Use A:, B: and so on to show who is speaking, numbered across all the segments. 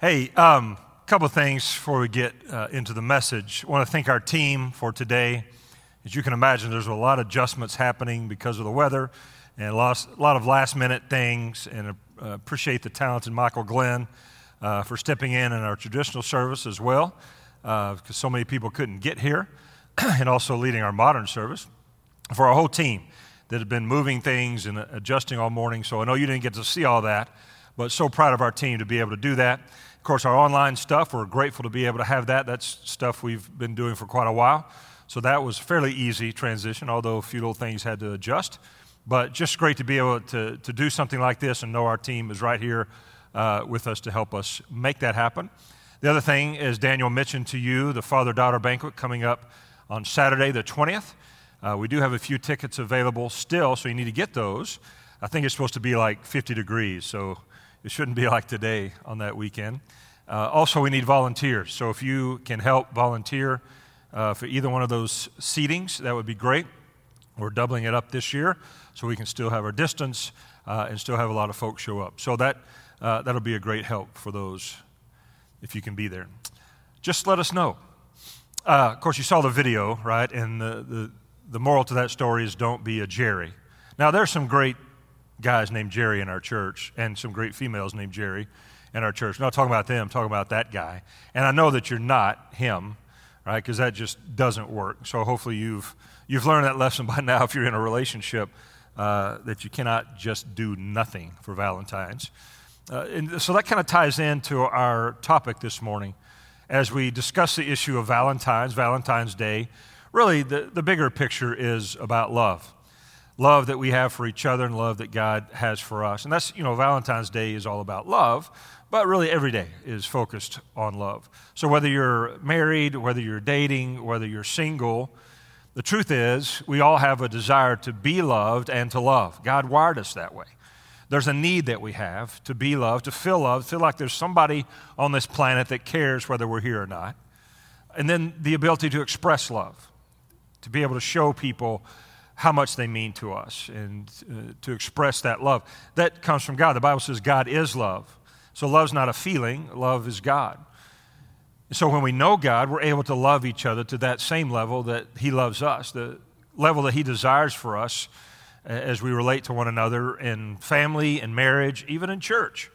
A: Hey, a um, couple of things before we get uh, into the message. I want to thank our team for today. As you can imagine, there's a lot of adjustments happening because of the weather and a lot, a lot of last minute things. And uh, appreciate the talented Michael Glenn uh, for stepping in in our traditional service as well, because uh, so many people couldn't get here, and also leading our modern service. For our whole team that have been moving things and adjusting all morning. So I know you didn't get to see all that, but so proud of our team to be able to do that. Of course, our online stuff, we're grateful to be able to have that. That's stuff we've been doing for quite a while. So that was fairly easy transition, although a few little things had to adjust. But just great to be able to, to do something like this and know our team is right here uh, with us to help us make that happen. The other thing is Daniel mentioned to you the father daughter banquet coming up on Saturday, the 20th. Uh, we do have a few tickets available still, so you need to get those. I think it's supposed to be like 50 degrees, so it shouldn't be like today on that weekend. Uh, also, we need volunteers. So if you can help volunteer uh, for either one of those seatings, that would be great. We're doubling it up this year so we can still have our distance uh, and still have a lot of folks show up. So that, uh, that'll be a great help for those if you can be there. Just let us know. Uh, of course, you saw the video, right? And the, the, the moral to that story is don't be a Jerry. Now, there's some great guys named Jerry in our church and some great females named Jerry in our church. Not talking about them, talking about that guy. And I know that you're not him, right? Because that just doesn't work. So hopefully you've, you've learned that lesson by now if you're in a relationship uh, that you cannot just do nothing for Valentine's. Uh, and so that kind of ties into our topic this morning as we discuss the issue of Valentine's, Valentine's Day. Really, the, the bigger picture is about love love that we have for each other and love that God has for us. And that's, you know, Valentine's Day is all about love, but really every day is focused on love. So whether you're married, whether you're dating, whether you're single, the truth is we all have a desire to be loved and to love. God wired us that way. There's a need that we have to be loved, to feel loved, feel like there's somebody on this planet that cares whether we're here or not. And then the ability to express love, to be able to show people how much they mean to us and uh, to express that love. That comes from God. The Bible says God is love. So love's not a feeling, love is God. So when we know God, we're able to love each other to that same level that He loves us, the level that He desires for us as we relate to one another in family and marriage, even in church.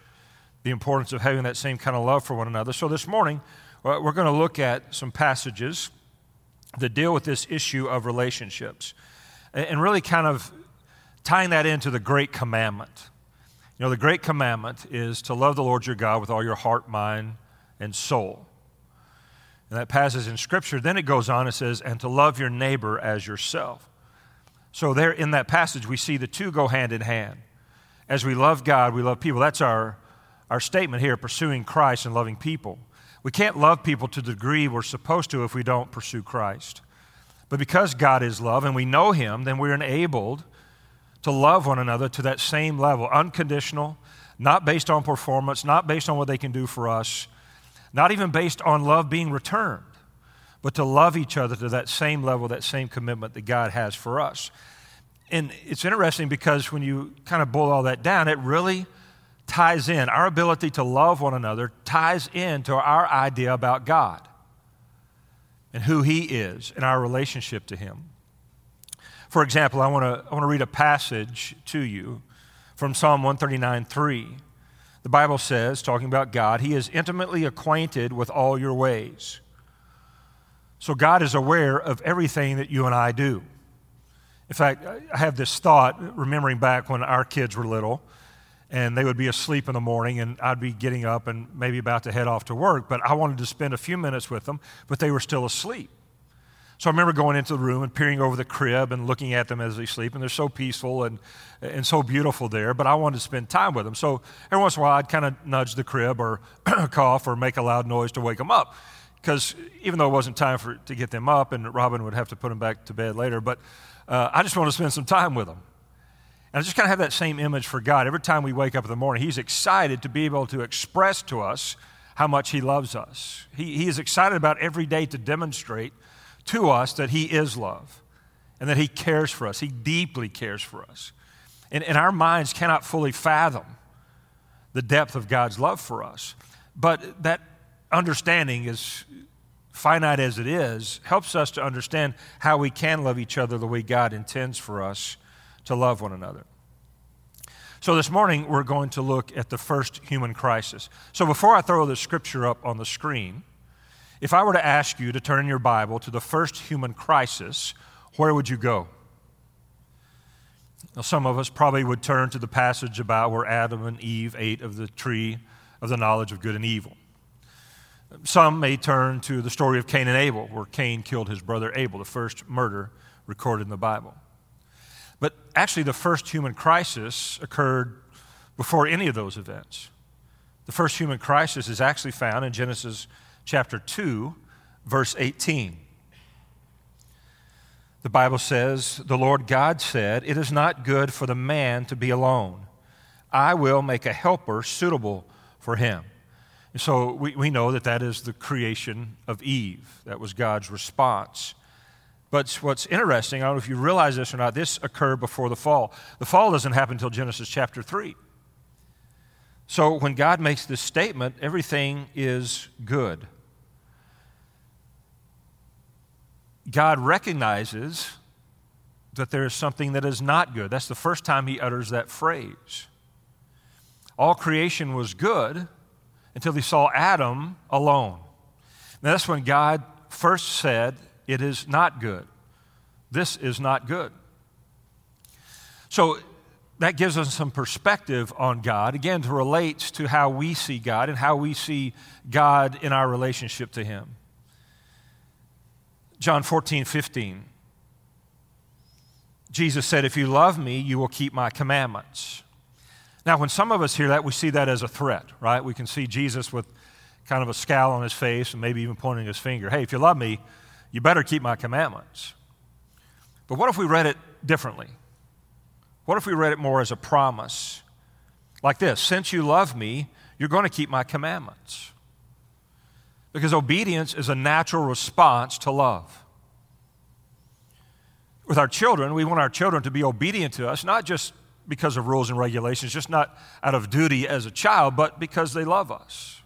A: The importance of having that same kind of love for one another. So this morning, uh, we're going to look at some passages that deal with this issue of relationships and really kind of tying that into the great commandment. You know, the great commandment is to love the Lord your God with all your heart, mind, and soul. And that passes in Scripture. Then it goes on, it says, and to love your neighbor as yourself. So, there in that passage, we see the two go hand in hand. As we love God, we love people. That's our, our statement here pursuing Christ and loving people. We can't love people to the degree we're supposed to if we don't pursue Christ. But because God is love and we know Him, then we're enabled to love one another to that same level, unconditional, not based on performance, not based on what they can do for us, not even based on love being returned, but to love each other to that same level, that same commitment that God has for us. And it's interesting because when you kind of boil all that down, it really ties in. Our ability to love one another ties into our idea about God and who He is and our relationship to Him. For example, I want to I want to read a passage to you from Psalm 139 3. The Bible says, talking about God, He is intimately acquainted with all your ways. So God is aware of everything that you and I do. In fact, I have this thought, remembering back when our kids were little and they would be asleep in the morning, and I'd be getting up and maybe about to head off to work, but I wanted to spend a few minutes with them, but they were still asleep. So I remember going into the room and peering over the crib and looking at them as they sleep, and they're so peaceful and, and so beautiful there, but I wanted to spend time with them. So every once in a while, I'd kind of nudge the crib or cough or make a loud noise to wake them up. Because even though it wasn't time for, to get them up, and Robin would have to put them back to bed later, but uh, I just wanted to spend some time with them. And I just kind of have that same image for God. Every time we wake up in the morning, He's excited to be able to express to us how much He loves us. He, he is excited about every day to demonstrate to us that He is love and that He cares for us. He deeply cares for us. And, and our minds cannot fully fathom the depth of God's love for us. But that understanding is finite as it is, helps us to understand how we can love each other the way God intends for us to love one another. So, this morning we're going to look at the first human crisis. So, before I throw the scripture up on the screen, if I were to ask you to turn your Bible to the first human crisis, where would you go? Now, some of us probably would turn to the passage about where Adam and Eve ate of the tree of the knowledge of good and evil. Some may turn to the story of Cain and Abel, where Cain killed his brother Abel, the first murder recorded in the Bible. But actually, the first human crisis occurred before any of those events. The first human crisis is actually found in Genesis chapter 2, verse 18. The Bible says, The Lord God said, It is not good for the man to be alone. I will make a helper suitable for him. And so we, we know that that is the creation of Eve. That was God's response. But what's interesting, I don't know if you realize this or not, this occurred before the fall. The fall doesn't happen until Genesis chapter 3. So when God makes this statement, everything is good. God recognizes that there is something that is not good. That's the first time he utters that phrase. All creation was good until he saw Adam alone. Now, that's when God first said, It is not good. This is not good. So, that gives us some perspective on God, again, to relate to how we see God and how we see God in our relationship to Him. John 14, 15. Jesus said, If you love me, you will keep my commandments. Now, when some of us hear that, we see that as a threat, right? We can see Jesus with kind of a scowl on his face and maybe even pointing his finger. Hey, if you love me, you better keep my commandments. But what if we read it differently? What if we read it more as a promise? Like this Since you love me, you're going to keep my commandments. Because obedience is a natural response to love. With our children, we want our children to be obedient to us, not just because of rules and regulations, just not out of duty as a child, but because they love us,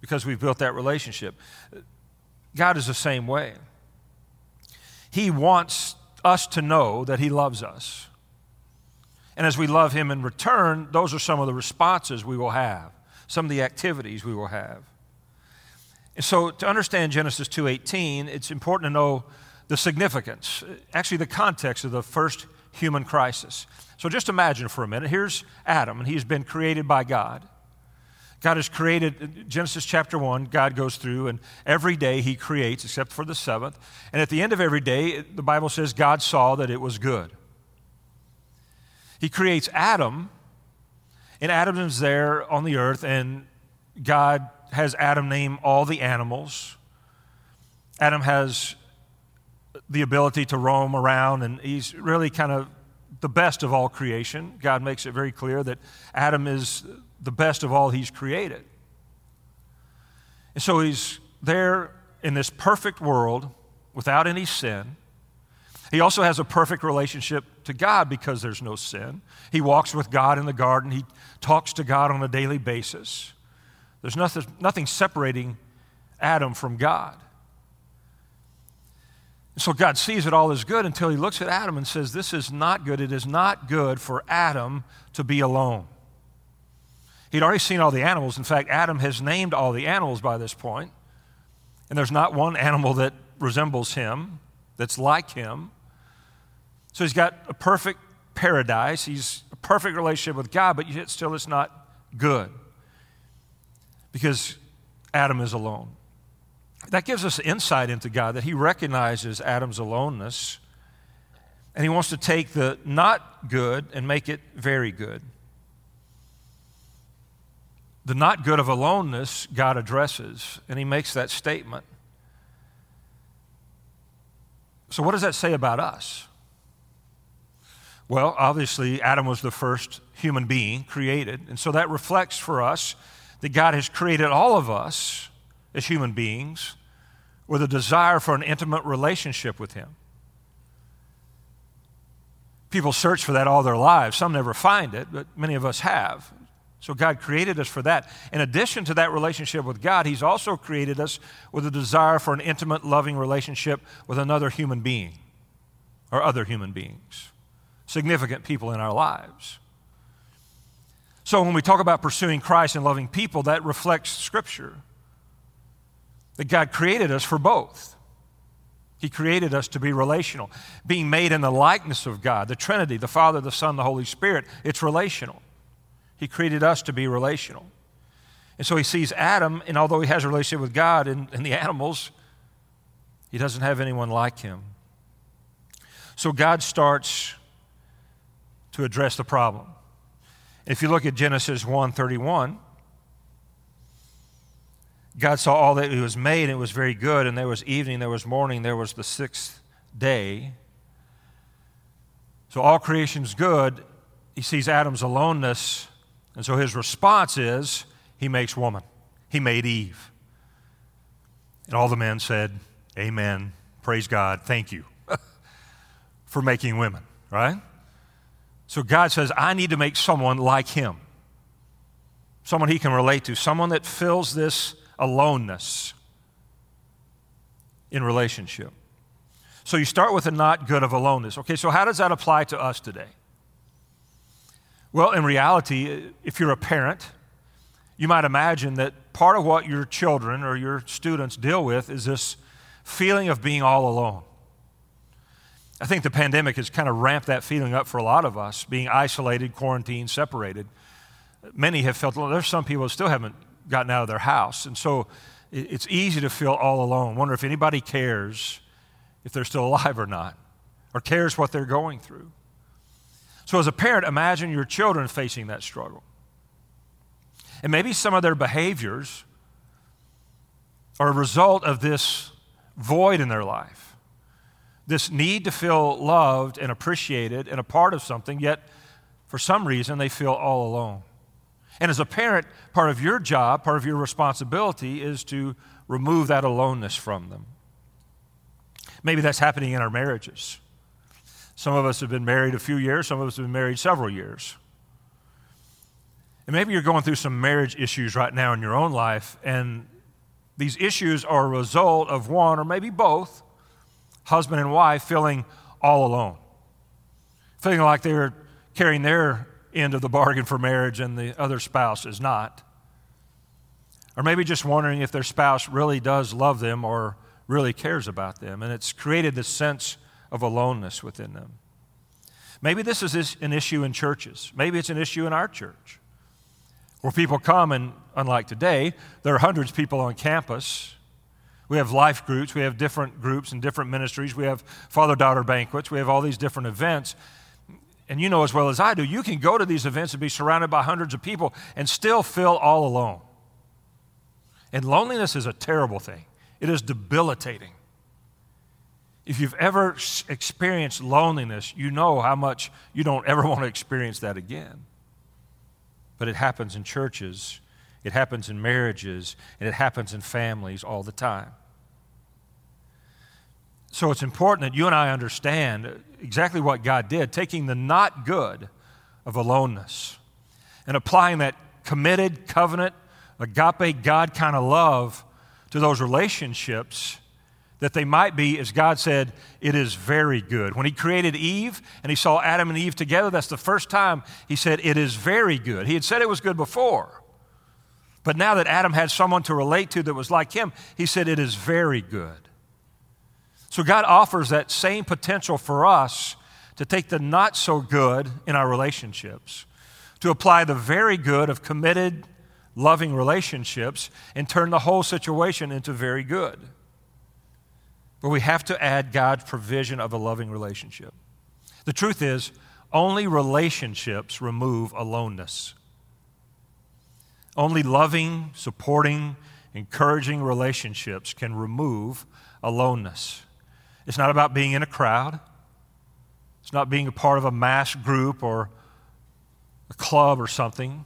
A: because we've built that relationship. God is the same way. He wants us to know that He loves us. And as we love Him in return, those are some of the responses we will have, some of the activities we will have. And so to understand Genesis 2:18, it's important to know the significance, actually the context of the first human crisis. So just imagine for a minute here's Adam, and he's been created by God. God has created, Genesis chapter 1, God goes through, and every day he creates, except for the seventh. And at the end of every day, the Bible says God saw that it was good. He creates Adam, and Adam is there on the earth, and God has Adam name all the animals. Adam has the ability to roam around, and he's really kind of the best of all creation. God makes it very clear that Adam is the best of all he's created. And so he's there in this perfect world without any sin. He also has a perfect relationship to God because there's no sin. He walks with God in the garden, he talks to God on a daily basis. There's nothing, nothing separating Adam from God. So God sees it all as good until he looks at Adam and says, This is not good. It is not good for Adam to be alone. He'd already seen all the animals. In fact, Adam has named all the animals by this point, and there's not one animal that resembles him, that's like him. So he's got a perfect paradise. He's a perfect relationship with God, but yet still it's not good because Adam is alone that gives us insight into God that He recognizes Adam's aloneness and He wants to take the not good and make it very good. The not good of aloneness God addresses, and He makes that statement. So, what does that say about us? Well, obviously, Adam was the first human being created, and so that reflects for us that God has created all of us as human beings with a desire for an intimate relationship with Him. People search for that all their lives. Some never find it, but many of us have. So God created us for that. In addition to that relationship with God, He's also created us with a desire for an intimate, loving relationship with another human being or other human beings, significant people in our lives. So when we talk about pursuing Christ and loving people, that reflects Scripture. That God created us for both. He created us to be relational. Being made in the likeness of God, the Trinity, the Father, the Son, the Holy Spirit, it's relational. He created us to be relational. And so he sees Adam, and although he has a relationship with God and, and the animals, he doesn't have anyone like him. So God starts to address the problem. If you look at Genesis 1:31, God saw all that he was made, and it was very good, and there was evening, there was morning, there was the sixth day. So all creation's good. He sees Adam's aloneness, and so his response is he makes woman. He made Eve. And all the men said, Amen. Praise God. Thank you for making women, right? So God says, I need to make someone like him, someone he can relate to, someone that fills this aloneness in relationship. So you start with a not good of aloneness. Okay, so how does that apply to us today? Well, in reality, if you're a parent, you might imagine that part of what your children or your students deal with is this feeling of being all alone. I think the pandemic has kind of ramped that feeling up for a lot of us, being isolated, quarantined, separated. Many have felt, well, there's some people that still haven't gotten out of their house. And so it's easy to feel all alone. Wonder if anybody cares if they're still alive or not, or cares what they're going through. So, as a parent, imagine your children facing that struggle. And maybe some of their behaviors are a result of this void in their life, this need to feel loved and appreciated and a part of something, yet for some reason they feel all alone. And as a parent, part of your job, part of your responsibility is to remove that aloneness from them. Maybe that's happening in our marriages. Some of us have been married a few years, some of us have been married several years. And maybe you're going through some marriage issues right now in your own life, and these issues are a result of one or maybe both husband and wife feeling all alone, feeling like they're carrying their end of the bargain for marriage and the other spouse is not. Or maybe just wondering if their spouse really does love them or really cares about them. And it's created this sense of aloneness within them. Maybe this is an issue in churches. Maybe it's an issue in our church where people come, and unlike today, there are hundreds of people on campus. We have life groups, we have different groups and different ministries, we have father daughter banquets, we have all these different events and you know as well as I do, you can go to these events and be surrounded by hundreds of people and still feel all alone. And loneliness is a terrible thing, it is debilitating. If you've ever experienced loneliness, you know how much you don't ever want to experience that again. But it happens in churches, it happens in marriages, and it happens in families all the time. So it's important that you and I understand exactly what God did, taking the not good of aloneness and applying that committed, covenant, agape, God kind of love to those relationships that they might be, as God said, it is very good. When He created Eve and He saw Adam and Eve together, that's the first time He said, it is very good. He had said it was good before. But now that Adam had someone to relate to that was like him, He said, it is very good. So God offers that same potential for us to take the not so good in our relationships, to apply the very good of committed, loving relationships, and turn the whole situation into very good. But we have to add God's provision of a loving relationship. The truth is, only relationships remove aloneness. Only loving, supporting, encouraging relationships can remove aloneness. It's not about being in a crowd. It's not being a part of a mass group or a club or something.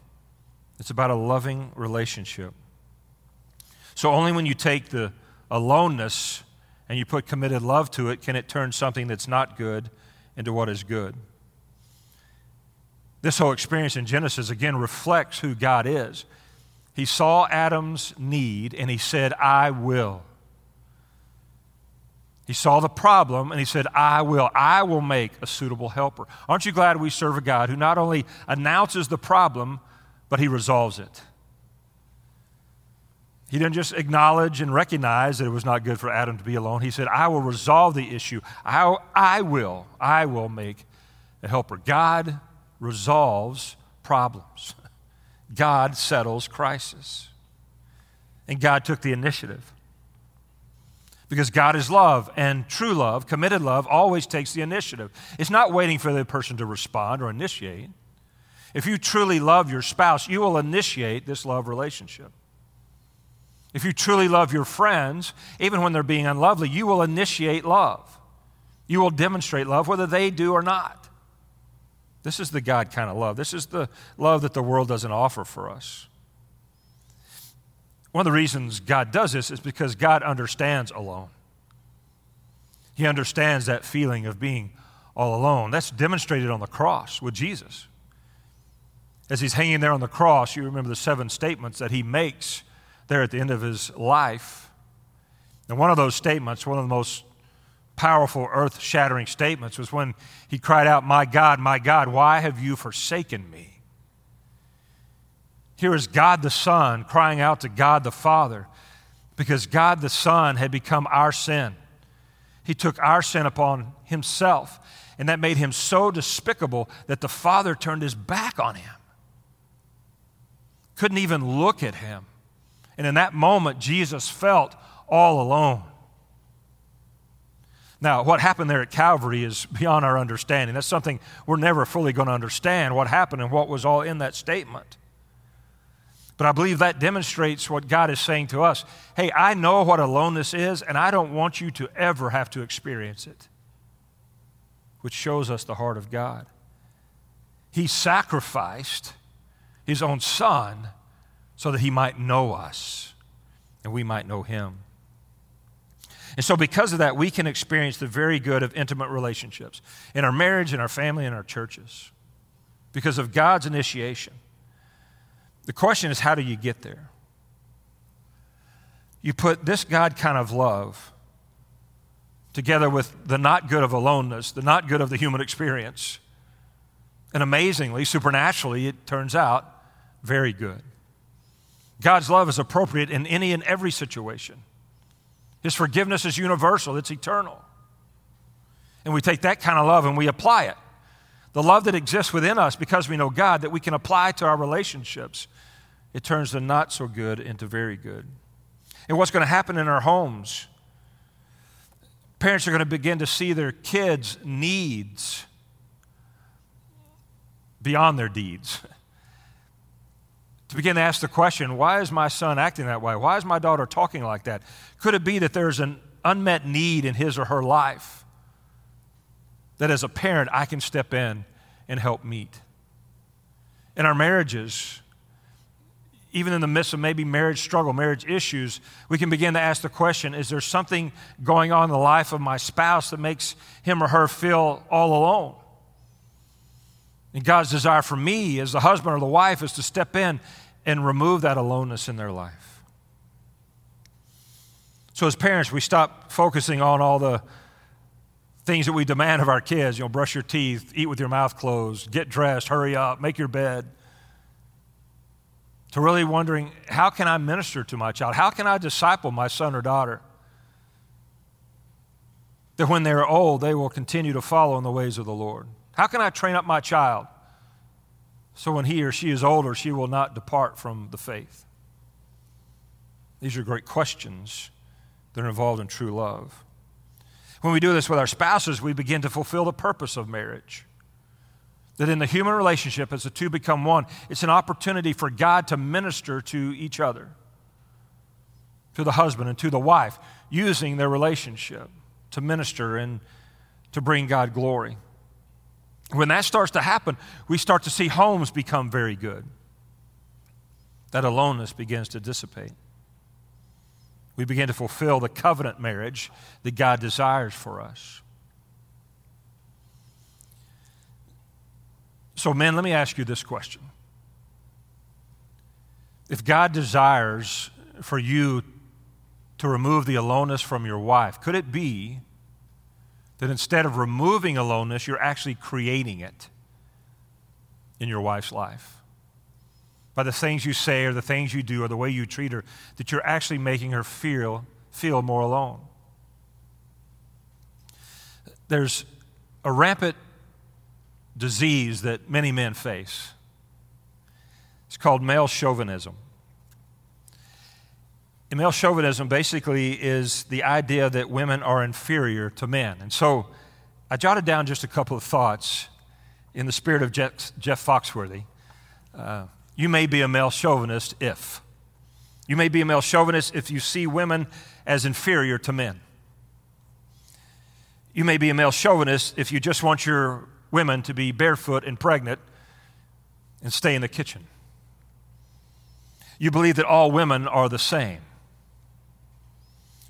A: It's about a loving relationship. So only when you take the aloneness and you put committed love to it can it turn something that's not good into what is good. This whole experience in Genesis again reflects who God is. He saw Adam's need and he said, I will. He saw the problem and he said, I will. I will make a suitable helper. Aren't you glad we serve a God who not only announces the problem, but he resolves it? He didn't just acknowledge and recognize that it was not good for Adam to be alone. He said, I will resolve the issue. I, I will. I will make a helper. God resolves problems, God settles crisis. And God took the initiative. Because God is love, and true love, committed love, always takes the initiative. It's not waiting for the person to respond or initiate. If you truly love your spouse, you will initiate this love relationship. If you truly love your friends, even when they're being unlovely, you will initiate love. You will demonstrate love whether they do or not. This is the God kind of love. This is the love that the world doesn't offer for us. One of the reasons God does this is because God understands alone. He understands that feeling of being all alone. That's demonstrated on the cross with Jesus. As he's hanging there on the cross, you remember the seven statements that he makes there at the end of his life. And one of those statements, one of the most powerful, earth shattering statements, was when he cried out, My God, my God, why have you forsaken me? Here is God the Son crying out to God the Father because God the Son had become our sin. He took our sin upon himself, and that made him so despicable that the Father turned his back on him. Couldn't even look at him. And in that moment, Jesus felt all alone. Now, what happened there at Calvary is beyond our understanding. That's something we're never fully going to understand what happened and what was all in that statement. But I believe that demonstrates what God is saying to us. Hey, I know what aloneness is, and I don't want you to ever have to experience it, which shows us the heart of God. He sacrificed his own son so that he might know us and we might know him. And so, because of that, we can experience the very good of intimate relationships in our marriage, in our family, in our churches because of God's initiation. The question is, how do you get there? You put this God kind of love together with the not good of aloneness, the not good of the human experience. And amazingly, supernaturally, it turns out very good. God's love is appropriate in any and every situation. His forgiveness is universal, it's eternal. And we take that kind of love and we apply it. The love that exists within us because we know God that we can apply to our relationships, it turns the not so good into very good. And what's going to happen in our homes? Parents are going to begin to see their kids' needs beyond their deeds. to begin to ask the question why is my son acting that way? Why is my daughter talking like that? Could it be that there's an unmet need in his or her life? that as a parent I can step in and help meet. In our marriages, even in the midst of maybe marriage struggle, marriage issues, we can begin to ask the question is there something going on in the life of my spouse that makes him or her feel all alone? And God's desire for me as the husband or the wife is to step in and remove that aloneness in their life. So, as parents, we stop focusing on all the things that we demand of our kids, you know, brush your teeth, eat with your mouth closed, get dressed, hurry up, make your bed, to really wondering, how can I minister to my child? How can I disciple my son or daughter? That when they're old, they will continue to follow in the ways of the Lord. How can I train up my child so when he or she is older, she will not depart from the faith? These are great questions that are involved in true love. When we do this with our spouses, we begin to fulfill the purpose of marriage. That in the human relationship, as the two become one, it's an opportunity for God to minister to each other, to the husband and to the wife, using their relationship to minister and to bring God glory. When that starts to happen, we start to see homes become very good. That aloneness begins to dissipate. We begin to fulfill the covenant marriage that God desires for us. So, men, let me ask you this question. If God desires for you to remove the aloneness from your wife, could it be that instead of removing aloneness, you're actually creating it in your wife's life? By the things you say or the things you do or the way you treat her, that you're actually making her feel, feel more alone. There's a rampant disease that many men face. It's called male chauvinism. And male chauvinism basically is the idea that women are inferior to men. And so I jotted down just a couple of thoughts in the spirit of Jeff, Jeff Foxworthy. Uh, you may be a male chauvinist if. You may be a male chauvinist if you see women as inferior to men. You may be a male chauvinist if you just want your women to be barefoot and pregnant and stay in the kitchen. You believe that all women are the same.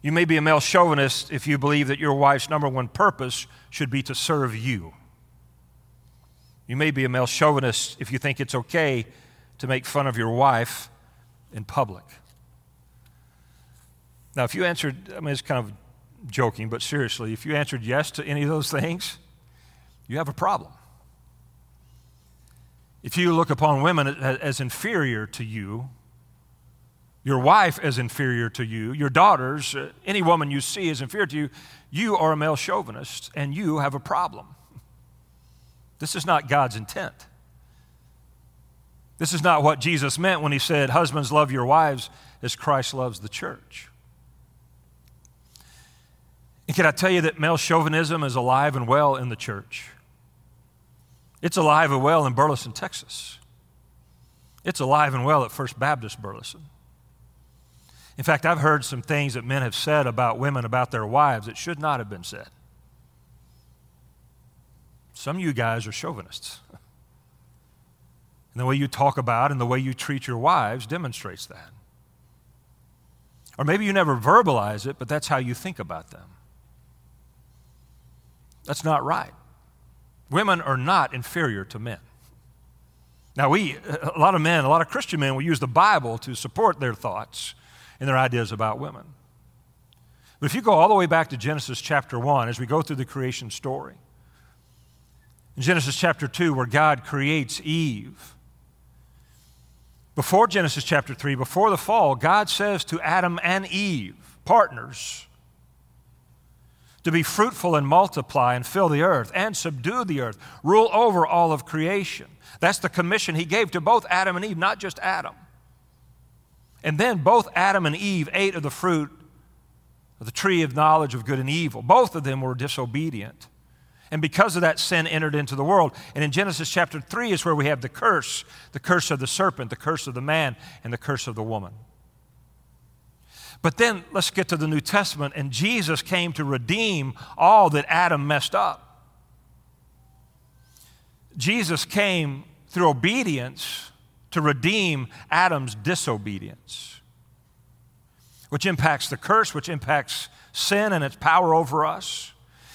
A: You may be a male chauvinist if you believe that your wife's number one purpose should be to serve you. You may be a male chauvinist if you think it's okay to make fun of your wife in public. Now, if you answered, I mean, it's kind of joking, but seriously, if you answered yes to any of those things, you have a problem. If you look upon women as inferior to you, your wife is inferior to you, your daughters, uh, any woman you see is inferior to you, you are a male chauvinist and you have a problem. This is not God's intent. This is not what Jesus meant when he said, Husbands, love your wives as Christ loves the church. And can I tell you that male chauvinism is alive and well in the church? It's alive and well in Burleson, Texas. It's alive and well at First Baptist Burleson. In fact, I've heard some things that men have said about women, about their wives, that should not have been said. Some of you guys are chauvinists. And the way you talk about and the way you treat your wives demonstrates that. Or maybe you never verbalize it, but that's how you think about them. That's not right. Women are not inferior to men. Now, we, a lot of men, a lot of Christian men will use the Bible to support their thoughts and their ideas about women. But if you go all the way back to Genesis chapter 1, as we go through the creation story, in Genesis chapter 2, where God creates Eve, before Genesis chapter 3, before the fall, God says to Adam and Eve, partners, to be fruitful and multiply and fill the earth and subdue the earth, rule over all of creation. That's the commission he gave to both Adam and Eve, not just Adam. And then both Adam and Eve ate of the fruit of the tree of knowledge of good and evil. Both of them were disobedient. And because of that, sin entered into the world. And in Genesis chapter 3 is where we have the curse the curse of the serpent, the curse of the man, and the curse of the woman. But then let's get to the New Testament, and Jesus came to redeem all that Adam messed up. Jesus came through obedience to redeem Adam's disobedience, which impacts the curse, which impacts sin and its power over us.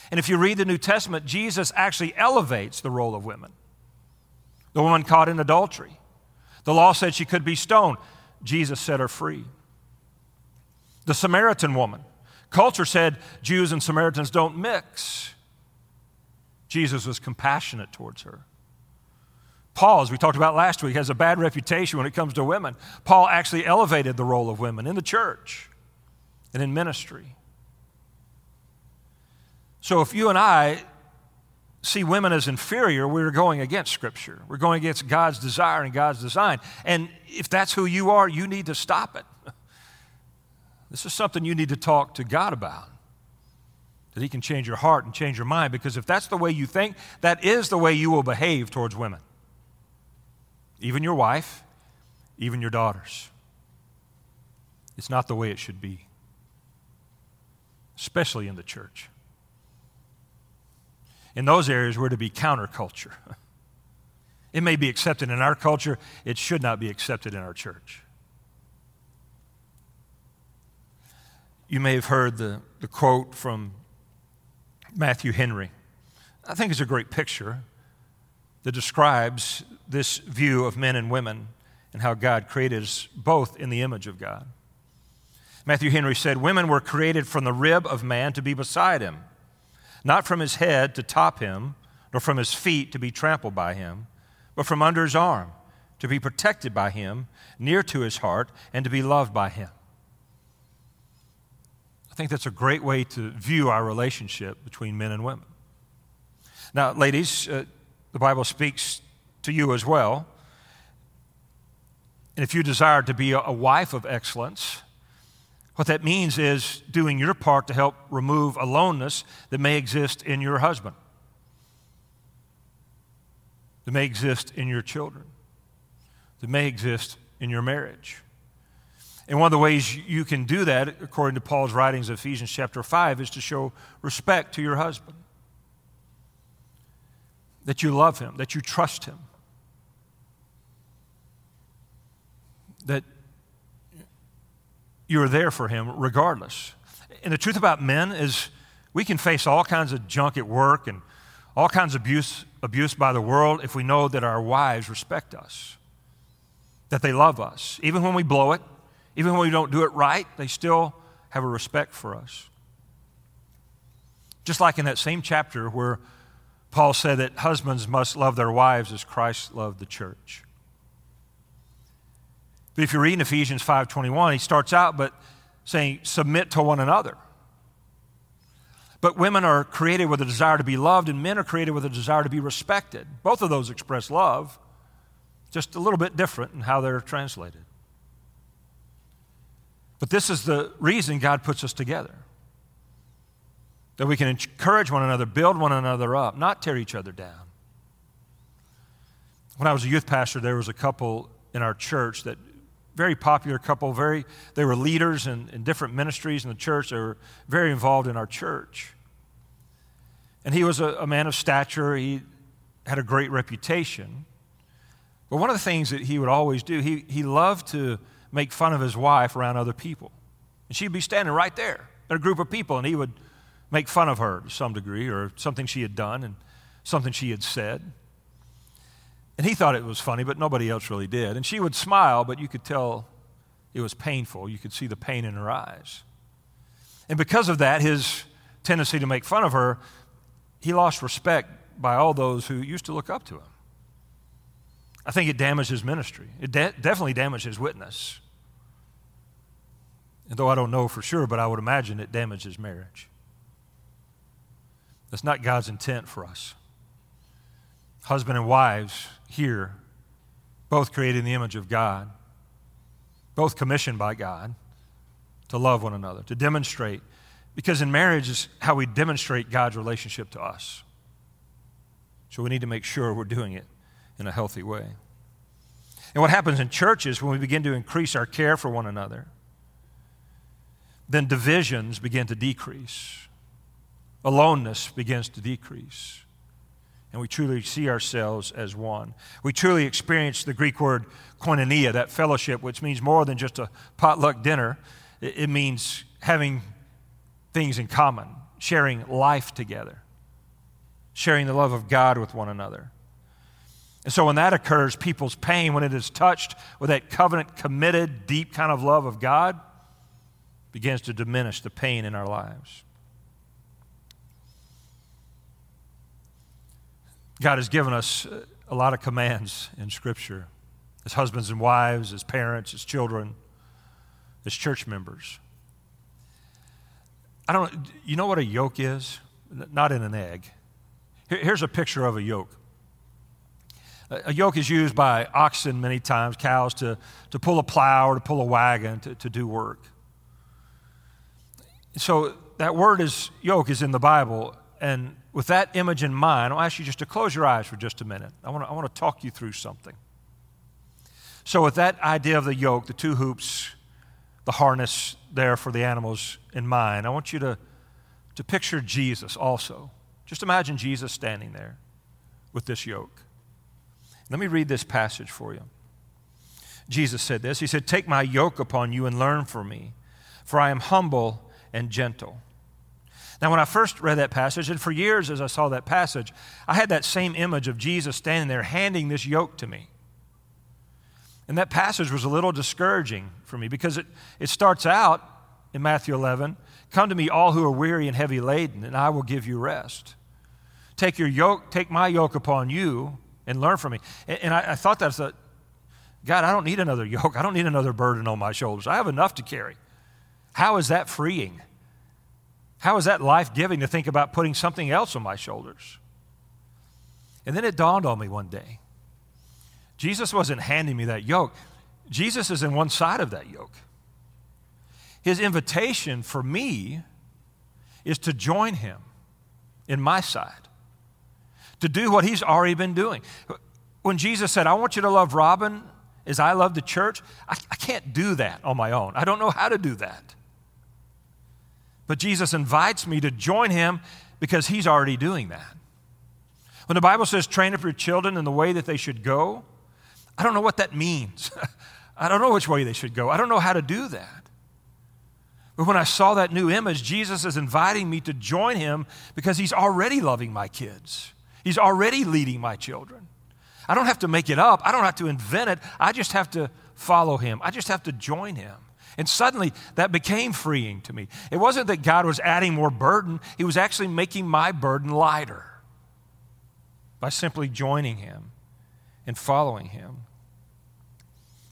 A: And if you read the New Testament, Jesus actually elevates the role of women. The woman caught in adultery. The law said she could be stoned. Jesus set her free. The Samaritan woman. Culture said Jews and Samaritans don't mix. Jesus was compassionate towards her. Paul, as we talked about last week, has a bad reputation when it comes to women. Paul actually elevated the role of women in the church and in ministry. So if you and I see women as inferior, we're going against Scripture. We're going against God's desire and God's design. And if that's who you are, you need to stop it. This is something you need to talk to God about. That He can change your heart and change your mind, because if that's the way you think, that is the way you will behave towards women even your wife, even your daughters. It's not the way it should be, especially in the church. In those areas, we're to be counterculture. It may be accepted in our culture, it should not be accepted in our church. You may have heard the, the quote from Matthew Henry. I think it's a great picture that describes this view of men and women and how God created us both in the image of God. Matthew Henry said, Women were created from the rib of man to be beside him, not from his head to top him, nor from his feet to be trampled by him, but from under his arm to be protected by him, near to his heart, and to be loved by him. I think that's a great way to view our relationship between men and women. Now, ladies, uh, the Bible speaks to you as well. And if you desire to be a wife of excellence, what that means is doing your part to help remove aloneness that may exist in your husband, that may exist in your children, that may exist in your marriage. And one of the ways you can do that, according to Paul's writings of Ephesians chapter 5, is to show respect to your husband that you love him, that you trust him, that you're there for him regardless. And the truth about men is we can face all kinds of junk at work and all kinds of abuse, abuse by the world if we know that our wives respect us, that they love us. Even when we blow it, even when we don't do it right, they still have a respect for us. Just like in that same chapter where Paul said that husbands must love their wives as Christ loved the church. But if you read in Ephesians 5:21, he starts out but saying submit to one another. But women are created with a desire to be loved and men are created with a desire to be respected. Both of those express love, just a little bit different in how they're translated. But this is the reason God puts us together that we can encourage one another, build one another up, not tear each other down. When I was a youth pastor, there was a couple in our church that very popular couple, very they were leaders in, in different ministries in the church. They were very involved in our church. And he was a, a man of stature, he had a great reputation. But one of the things that he would always do, he, he loved to make fun of his wife around other people. And she'd be standing right there in a group of people, and he would make fun of her to some degree or something she had done and something she had said. And he thought it was funny, but nobody else really did. And she would smile, but you could tell it was painful. You could see the pain in her eyes. And because of that, his tendency to make fun of her, he lost respect by all those who used to look up to him. I think it damaged his ministry. It de- definitely damaged his witness. And though I don't know for sure, but I would imagine it damaged his marriage. That's not God's intent for us. Husband and wives here, both created in the image of God, both commissioned by God to love one another, to demonstrate, because in marriage is how we demonstrate God's relationship to us. So we need to make sure we're doing it in a healthy way. And what happens in churches when we begin to increase our care for one another, then divisions begin to decrease aloneness begins to decrease. And we truly see ourselves as one. We truly experience the Greek word koinonia, that fellowship, which means more than just a potluck dinner. It means having things in common, sharing life together, sharing the love of God with one another. And so when that occurs, people's pain, when it is touched with that covenant, committed, deep kind of love of God, begins to diminish the pain in our lives. God has given us a lot of commands in Scripture as husbands and wives, as parents, as children, as church members. I don't you know what a yoke is? Not in an egg. Here's a picture of a yoke. A yoke is used by oxen many times, cows, to, to pull a plow or to pull a wagon to, to do work. So that word is yoke is in the Bible, and with that image in mind, I'll ask you just to close your eyes for just a minute. I want to, I want to talk you through something. So, with that idea of the yoke, the two hoops, the harness there for the animals in mind, I want you to, to picture Jesus also. Just imagine Jesus standing there with this yoke. Let me read this passage for you. Jesus said this He said, Take my yoke upon you and learn from me, for I am humble and gentle Now, when I first read that passage, and for years as I saw that passage, I had that same image of Jesus standing there handing this yoke to me. And that passage was a little discouraging for me because it, it starts out in Matthew 11 Come to me, all who are weary and heavy laden, and I will give you rest. Take your yoke, take my yoke upon you, and learn from me. And, and I, I thought that's a, God, I don't need another yoke. I don't need another burden on my shoulders. I have enough to carry. How is that freeing? How is that life giving to think about putting something else on my shoulders? And then it dawned on me one day Jesus wasn't handing me that yoke, Jesus is in one side of that yoke. His invitation for me is to join him in my side, to do what he's already been doing. When Jesus said, I want you to love Robin as I love the church, I, I can't do that on my own. I don't know how to do that. But Jesus invites me to join him because he's already doing that. When the Bible says, train up your children in the way that they should go, I don't know what that means. I don't know which way they should go. I don't know how to do that. But when I saw that new image, Jesus is inviting me to join him because he's already loving my kids. He's already leading my children. I don't have to make it up. I don't have to invent it. I just have to follow him. I just have to join him. And suddenly that became freeing to me. It wasn't that God was adding more burden, He was actually making my burden lighter by simply joining Him and following Him.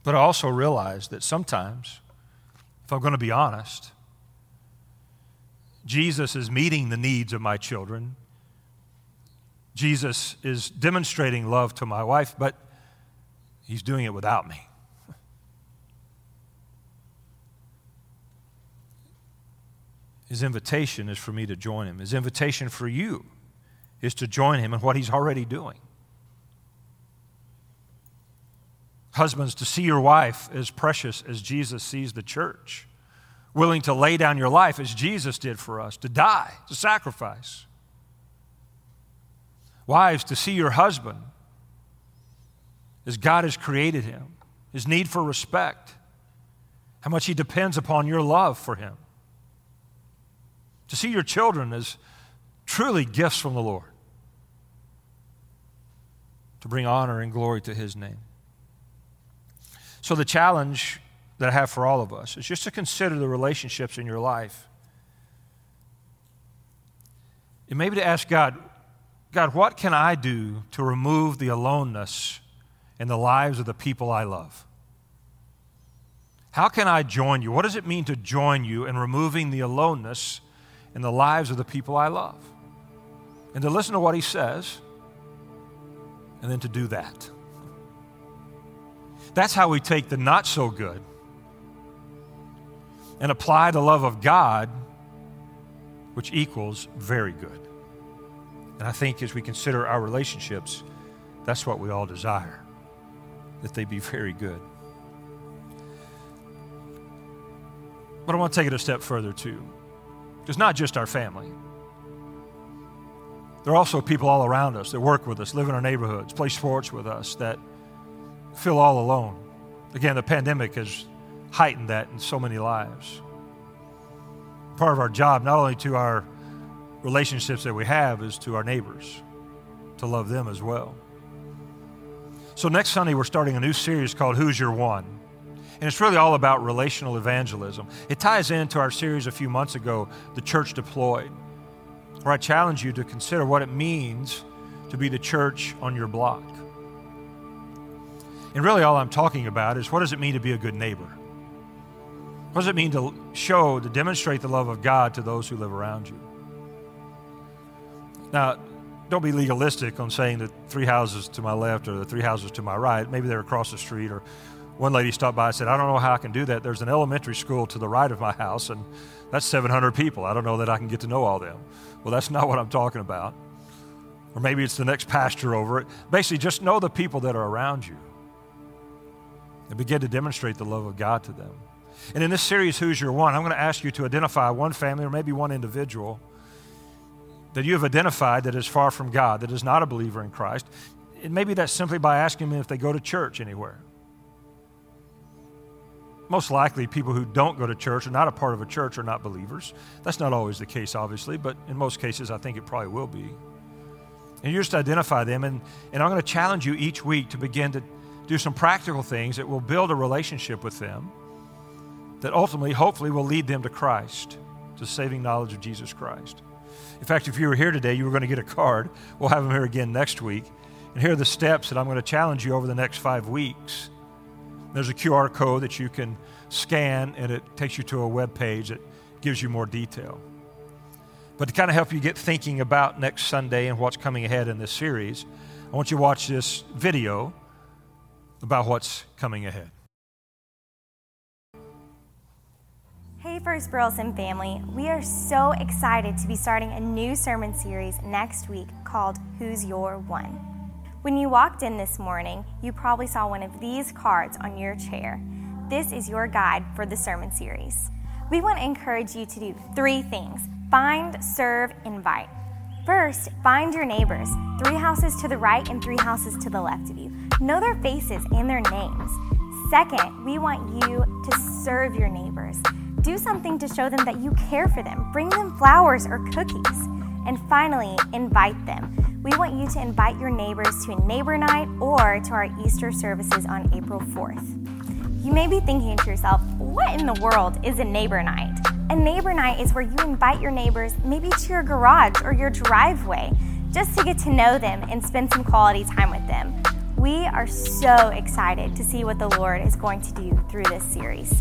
A: But I also realized that sometimes, if I'm going to be honest, Jesus is meeting the needs of my children. Jesus is demonstrating love to my wife, but He's doing it without me. His invitation is for me to join him. His invitation for you is to join him in what he's already doing. Husbands, to see your wife as precious as Jesus sees the church, willing to lay down your life as Jesus did for us, to die, to sacrifice. Wives, to see your husband as God has created him, his need for respect, how much he depends upon your love for him to see your children as truly gifts from the Lord, to bring honor and glory to His name. So, the challenge that I have for all of us is just to consider the relationships in your life. And maybe to ask God, God, what can I do to remove the aloneness in the lives of the people I love? How can I join you? What does it mean to join you in removing the aloneness in the lives of the people I love. And to listen to what he says, and then to do that. That's how we take the not so good and apply the love of God, which equals very good. And I think as we consider our relationships, that's what we all desire, that they be very good. But I want to take it a step further, too. It's not just our family. There are also people all around us that work with us, live in our neighborhoods, play sports with us, that feel all alone. Again, the pandemic has heightened that in so many lives. Part of our job, not only to our relationships that we have, is to our neighbors, to love them as well. So, next Sunday, we're starting a new series called Who's Your One? And it's really all about relational evangelism. It ties into our series a few months ago, The Church Deployed, where I challenge you to consider what it means to be the church on your block. And really, all I'm talking about is what does it mean to be a good neighbor? What does it mean to show, to demonstrate the love of God to those who live around you? Now, don't be legalistic on saying that three houses to my left or the three houses to my right. Maybe they're across the street or one lady stopped by and said, I don't know how I can do that. There's an elementary school to the right of my house, and that's 700 people. I don't know that I can get to know all them. Well, that's not what I'm talking about. Or maybe it's the next pastor over it. Basically, just know the people that are around you and begin to demonstrate the love of God to them. And in this series, Who's Your One, I'm going to ask you to identify one family or maybe one individual that you have identified that is far from God, that is not a believer in Christ. And maybe that's simply by asking them if they go to church anywhere. Most likely people who don't go to church or not a part of a church are not believers. That's not always the case, obviously, but in most cases, I think it probably will be. And you just identify them, and, and I'm going to challenge you each week to begin to do some practical things that will build a relationship with them that ultimately, hopefully, will lead them to Christ, to saving knowledge of Jesus Christ. In fact, if you were here today, you were going to get a card. We'll have them here again next week. And here are the steps that I'm going to challenge you over the next five weeks. There's a QR code that you can scan, and it takes you to a web page that gives you more detail. But to kind of help you get thinking about next Sunday and what's coming ahead in this series, I want you to watch this video about what's coming ahead.
B: Hey, First Burleson family. We are so excited to be starting a new sermon series next week called Who's Your One? When you walked in this morning, you probably saw one of these cards on your chair. This is your guide for the sermon series. We want to encourage you to do three things find, serve, invite. First, find your neighbors, three houses to the right and three houses to the left of you. Know their faces and their names. Second, we want you to serve your neighbors. Do something to show them that you care for them. Bring them flowers or cookies. And finally, invite them. We want you to invite your neighbors to a neighbor night or to our Easter services on April 4th. You may be thinking to yourself, what in the world is a neighbor night? A neighbor night is where you invite your neighbors maybe to your garage or your driveway just to get to know them and spend some quality time with them. We are so excited to see what the Lord is going to do through this series.